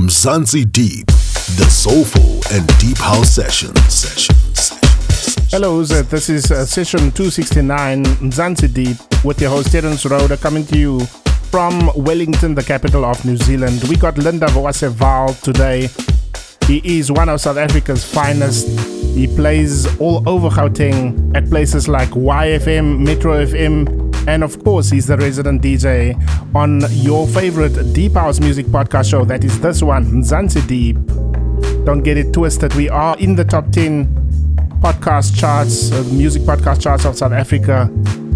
Mzansi Deep, the soulful and deep house session. Session. Hello, who's it? This is uh, session 269, Mzansi Deep, with your host Terence Rhoda coming to you from Wellington, the capital of New Zealand. We got Linda Wase Vaal today. He is one of South Africa's finest. He plays all over Gauteng at places like YFM, Metro FM, and of course, he's the resident DJ on your favorite Deep House Music podcast show. That is this one, Mzansi Deep. Don't get it twisted. We are in the top 10 podcast charts, uh, music podcast charts of South Africa,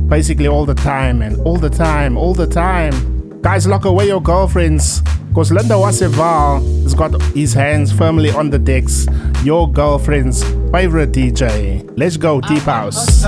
basically all the time, and all the time, all the time. Guys, lock away your girlfriends. Because Linda Wase Vaal has got his hands firmly on the decks. Your girlfriend's favorite DJ. Let's go, Deep House.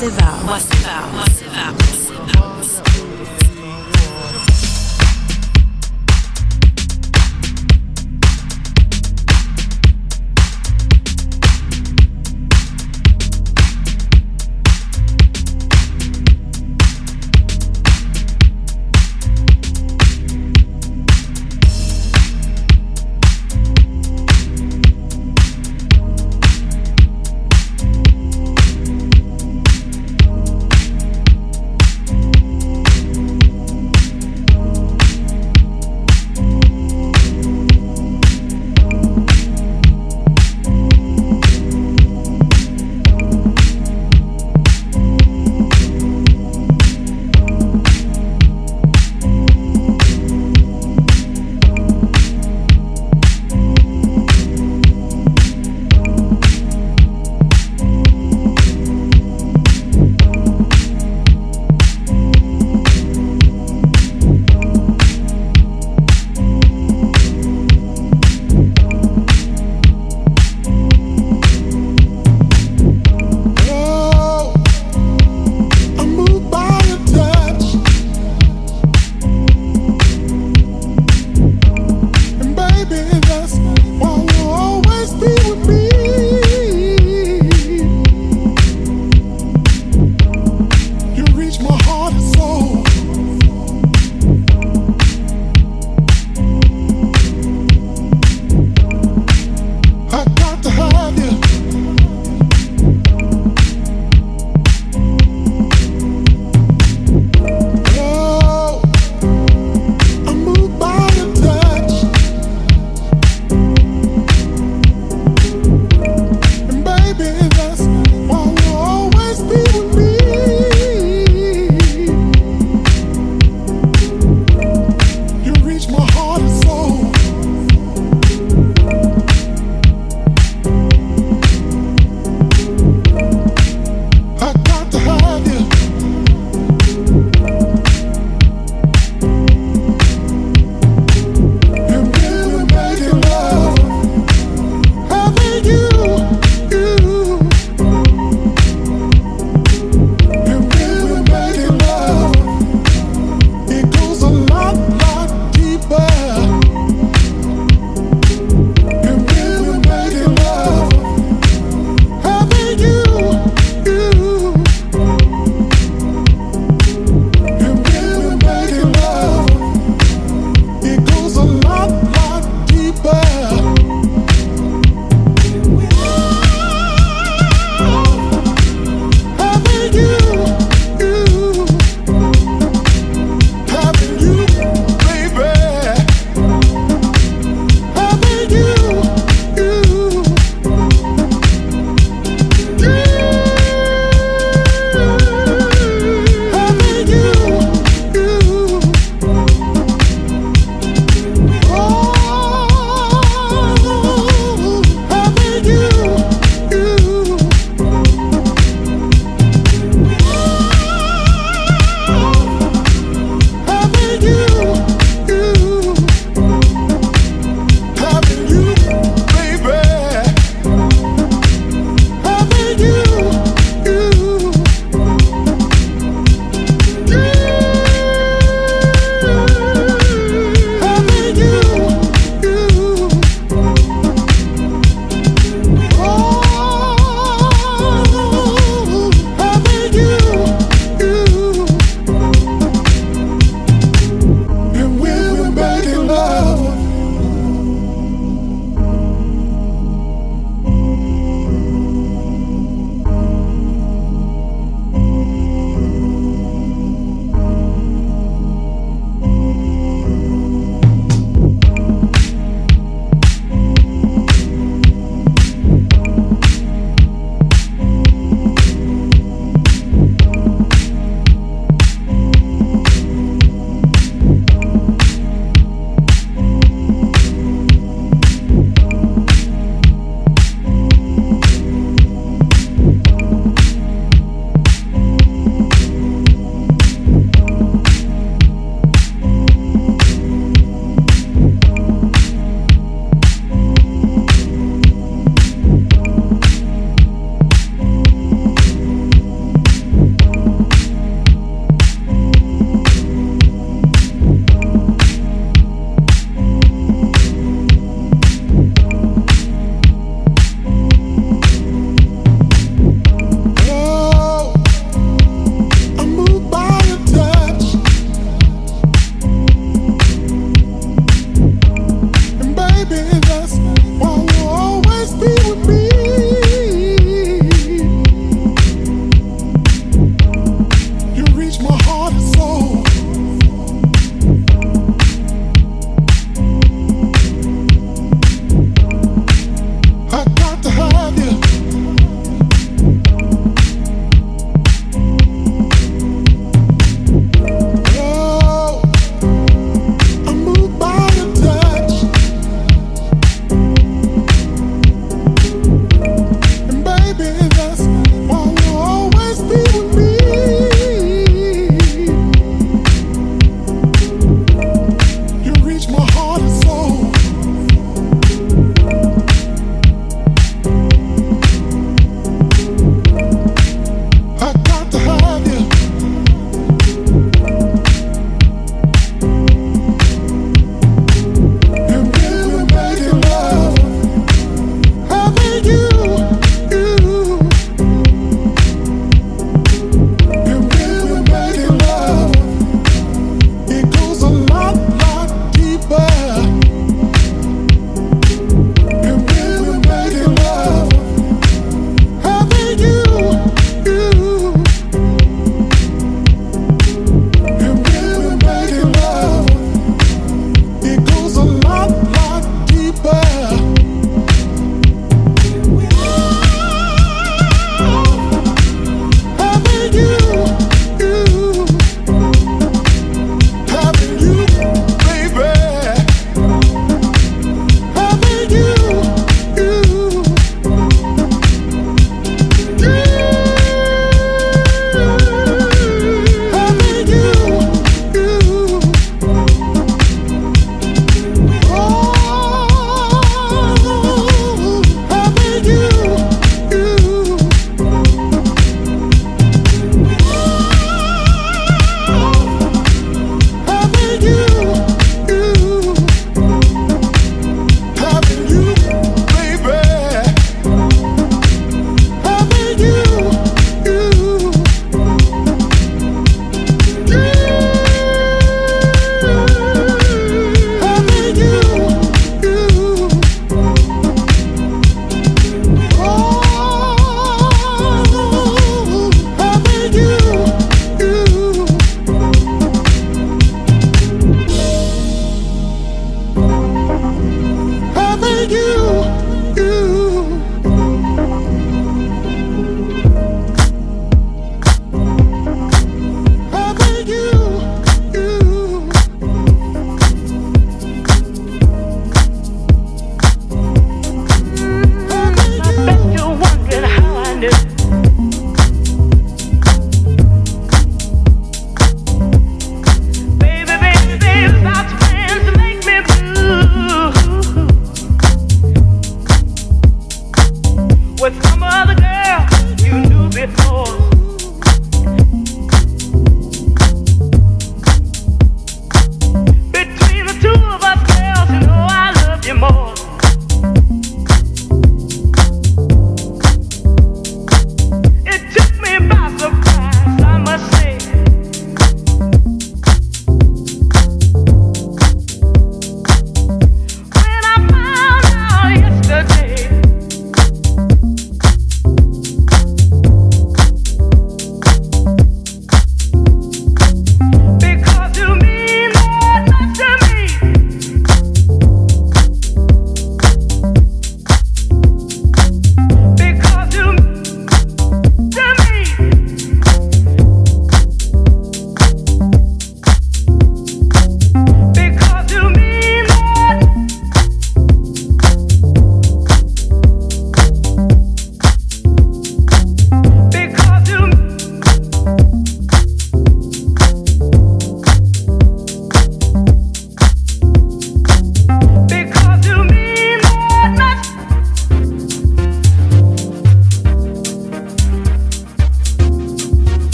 Linda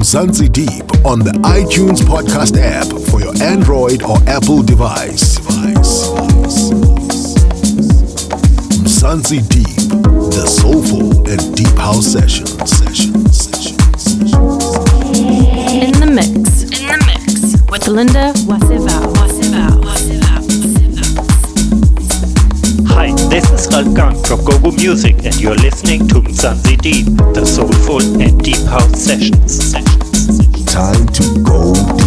Mzansi Deep on the iTunes podcast app for your Android or Apple device. device. Mzansi Deep, the soulful and deep house session. session. session. In the mix. In the mix with Linda Wase Vaal. Hi, this is Ralf from GoGo Music, and you're listening to Mzansi Deep, the soulful and deep house sessions. Time to go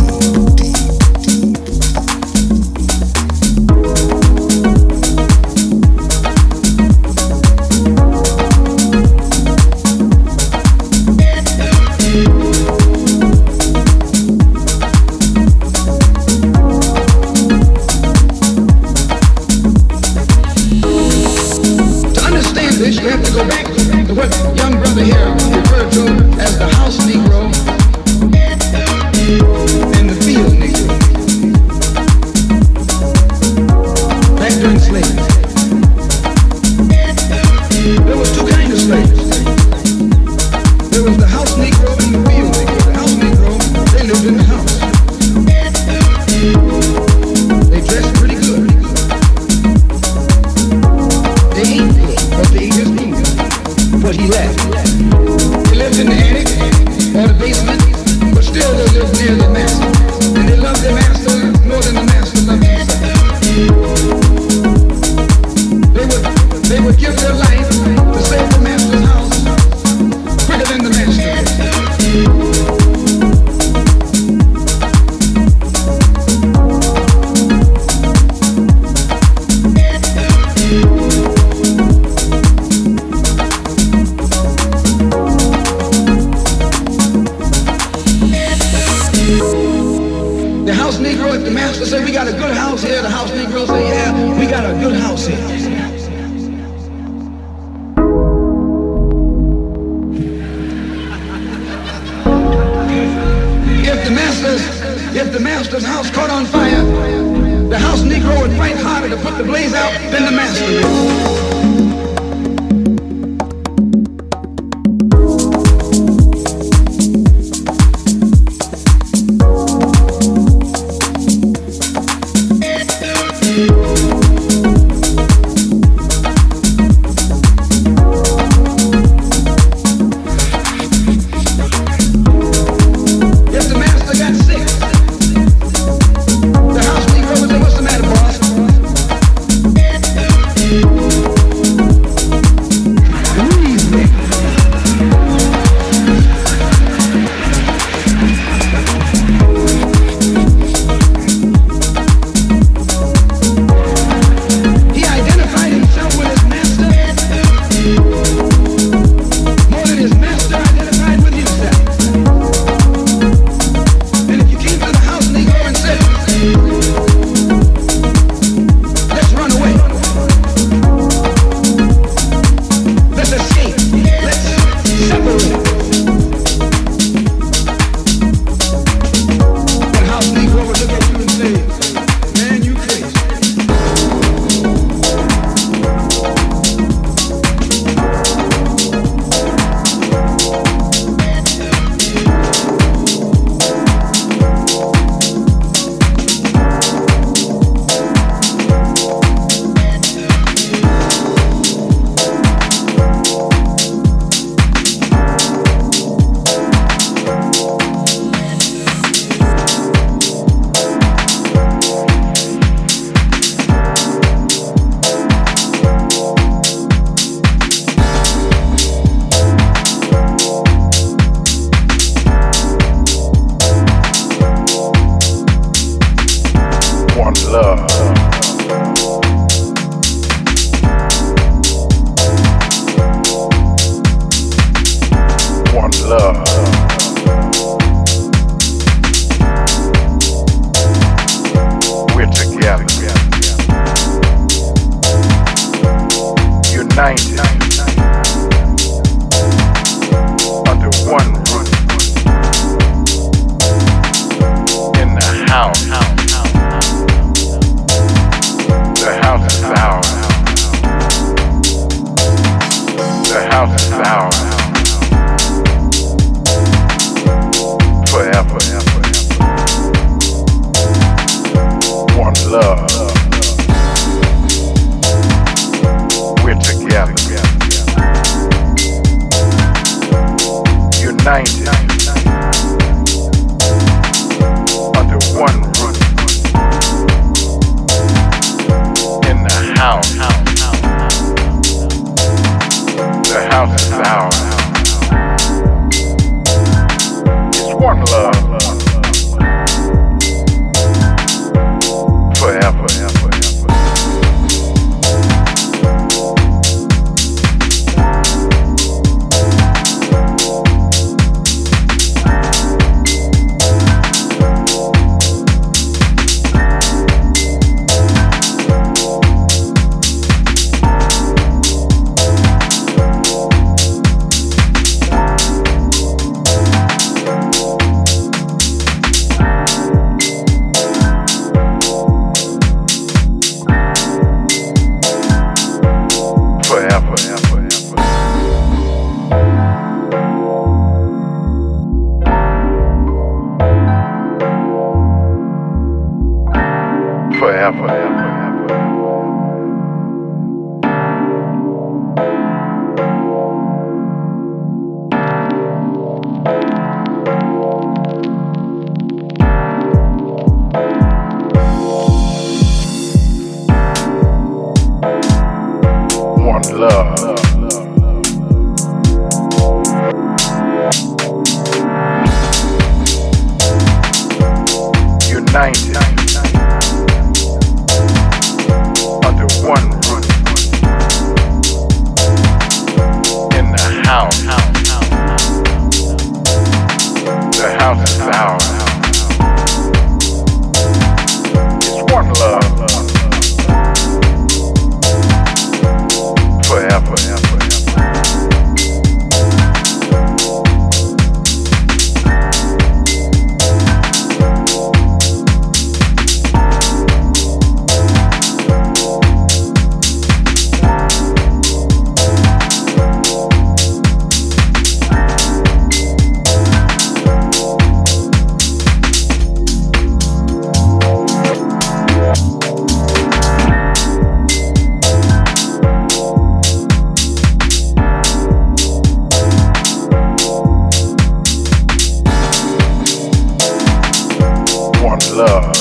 love.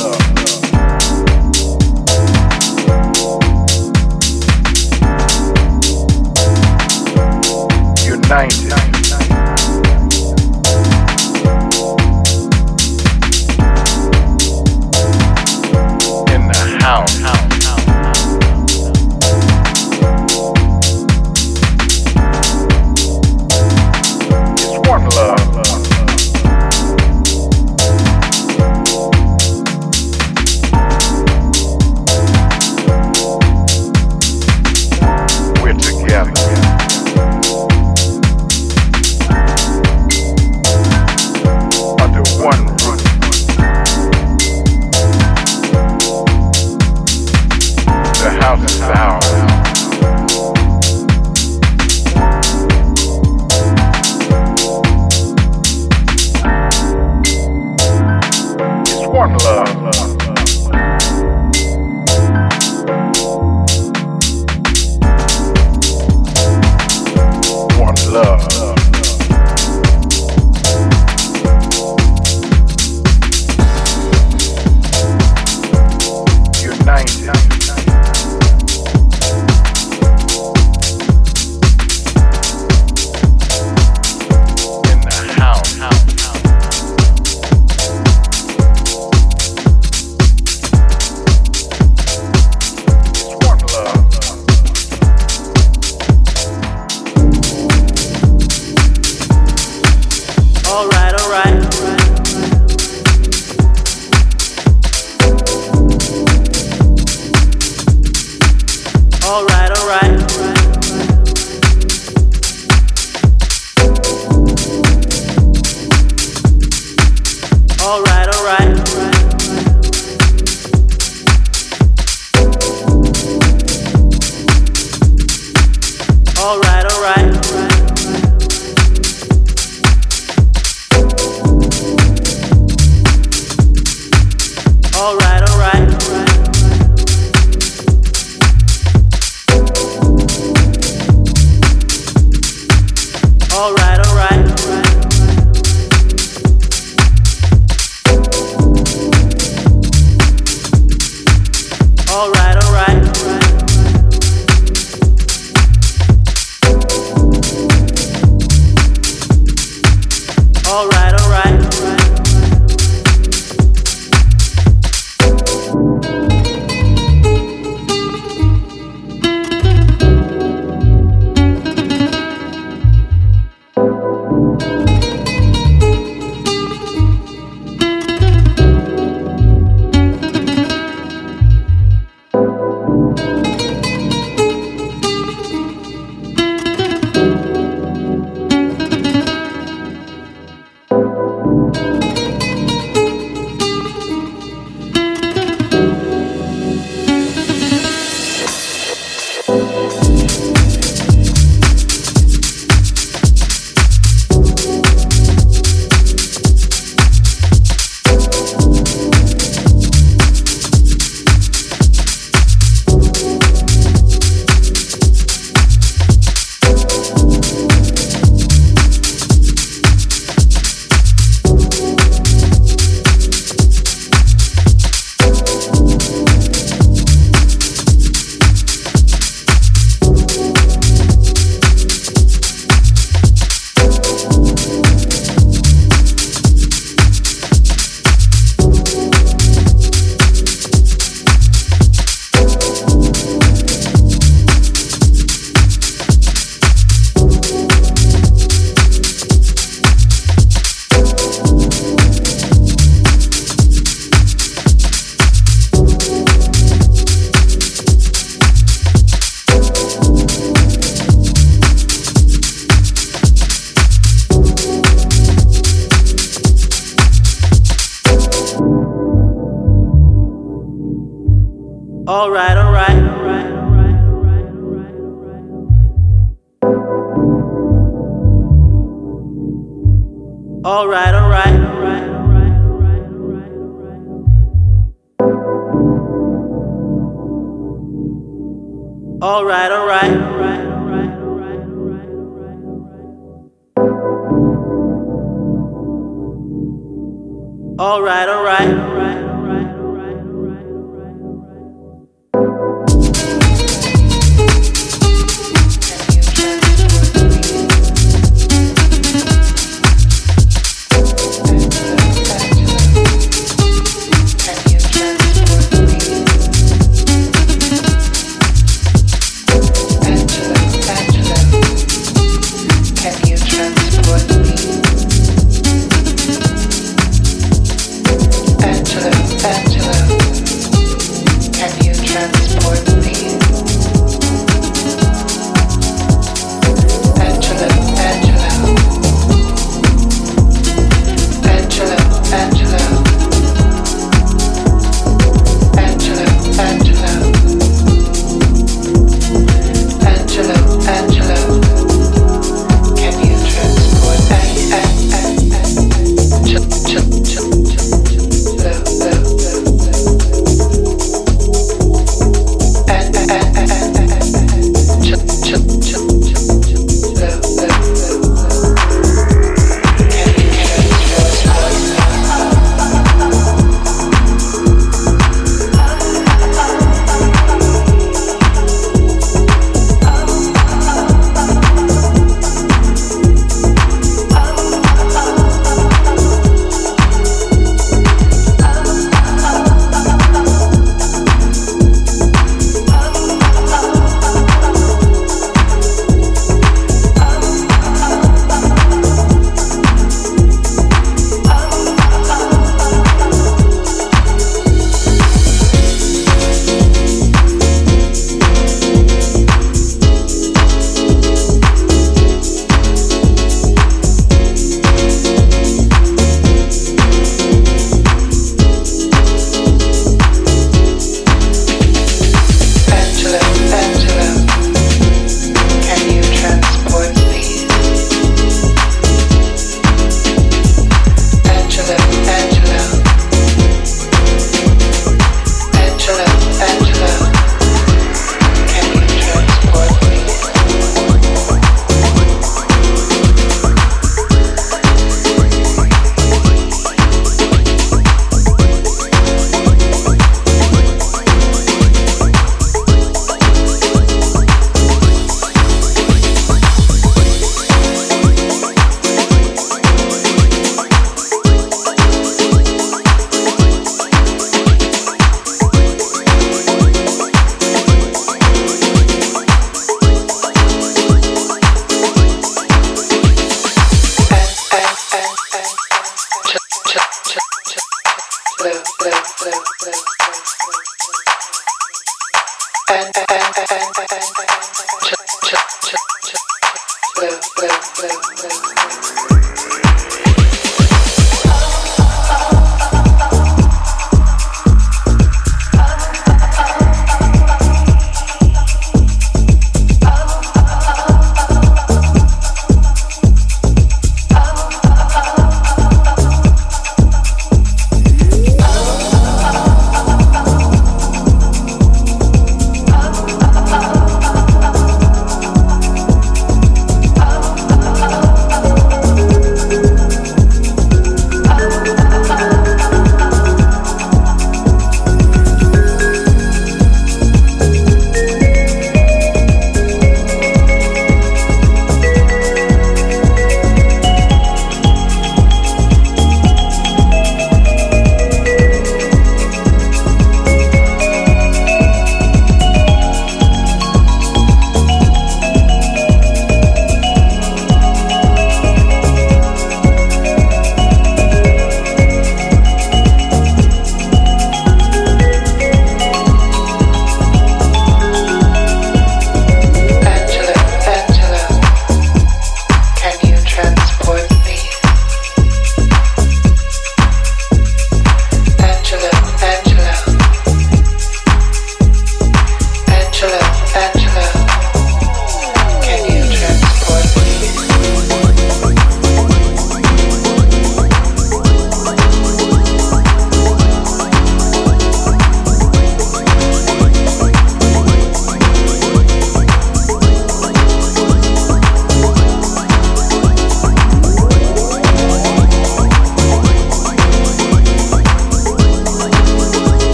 prueba, prueba, prueba.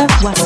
What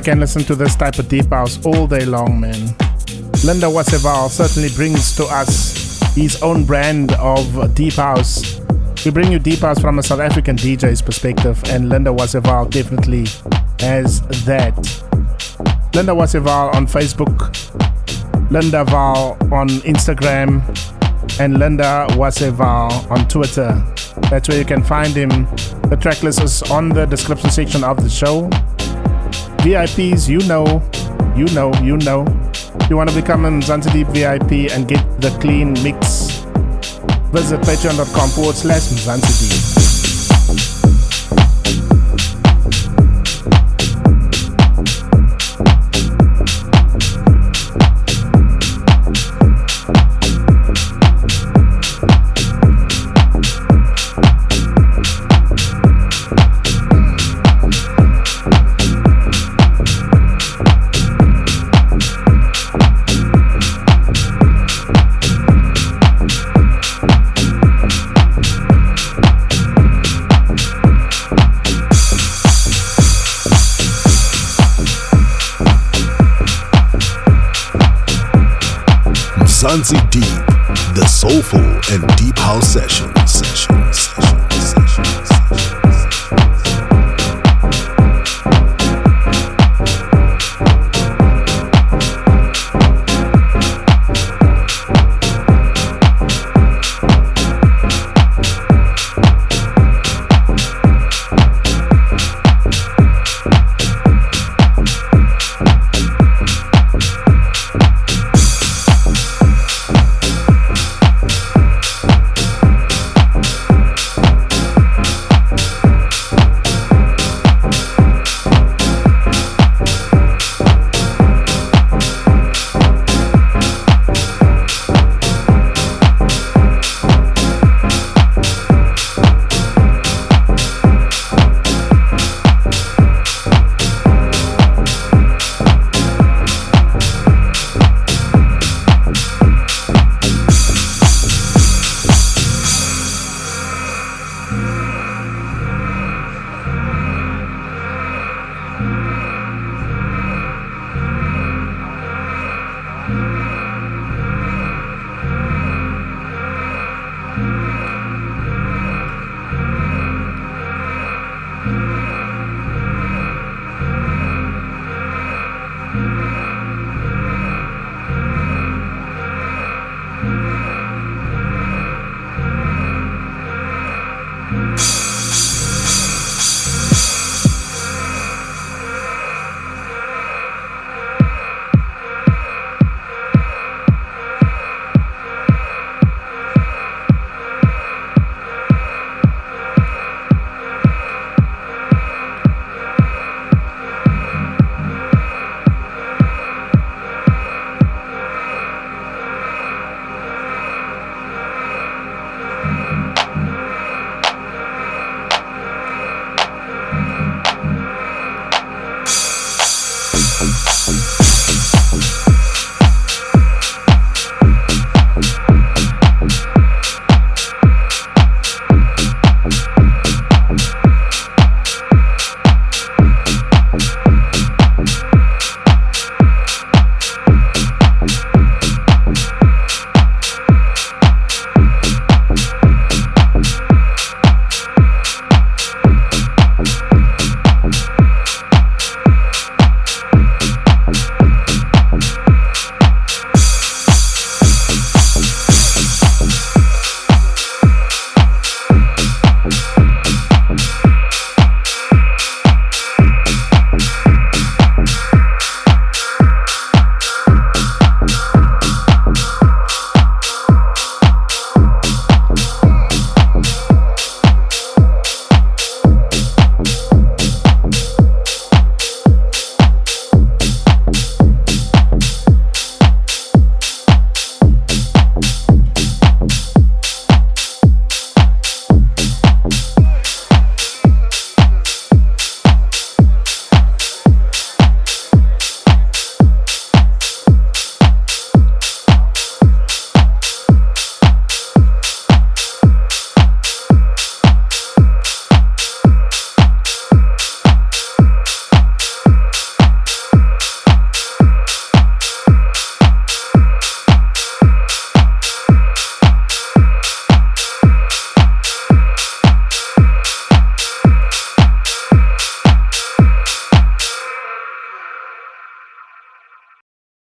I can listen to this type of deep house all day long, man. Linda Wase Vaal certainly brings to us his own brand of deep house. We bring you deep house from a South African DJ's perspective, and Linda Wase Vaal definitely has that. Linda Wase Vaal on Facebook, Linda Vaal on Instagram, and Linda Waseval on Twitter. That's where you can find him. The track list is on the description section of the show. VIPs, you know, you know, you know. You want to become a Mzansi Deep VIP and get the clean mix? Visit patreon.com forward slash Mzansi Mzansi Deep, the soulful and deep house sessions.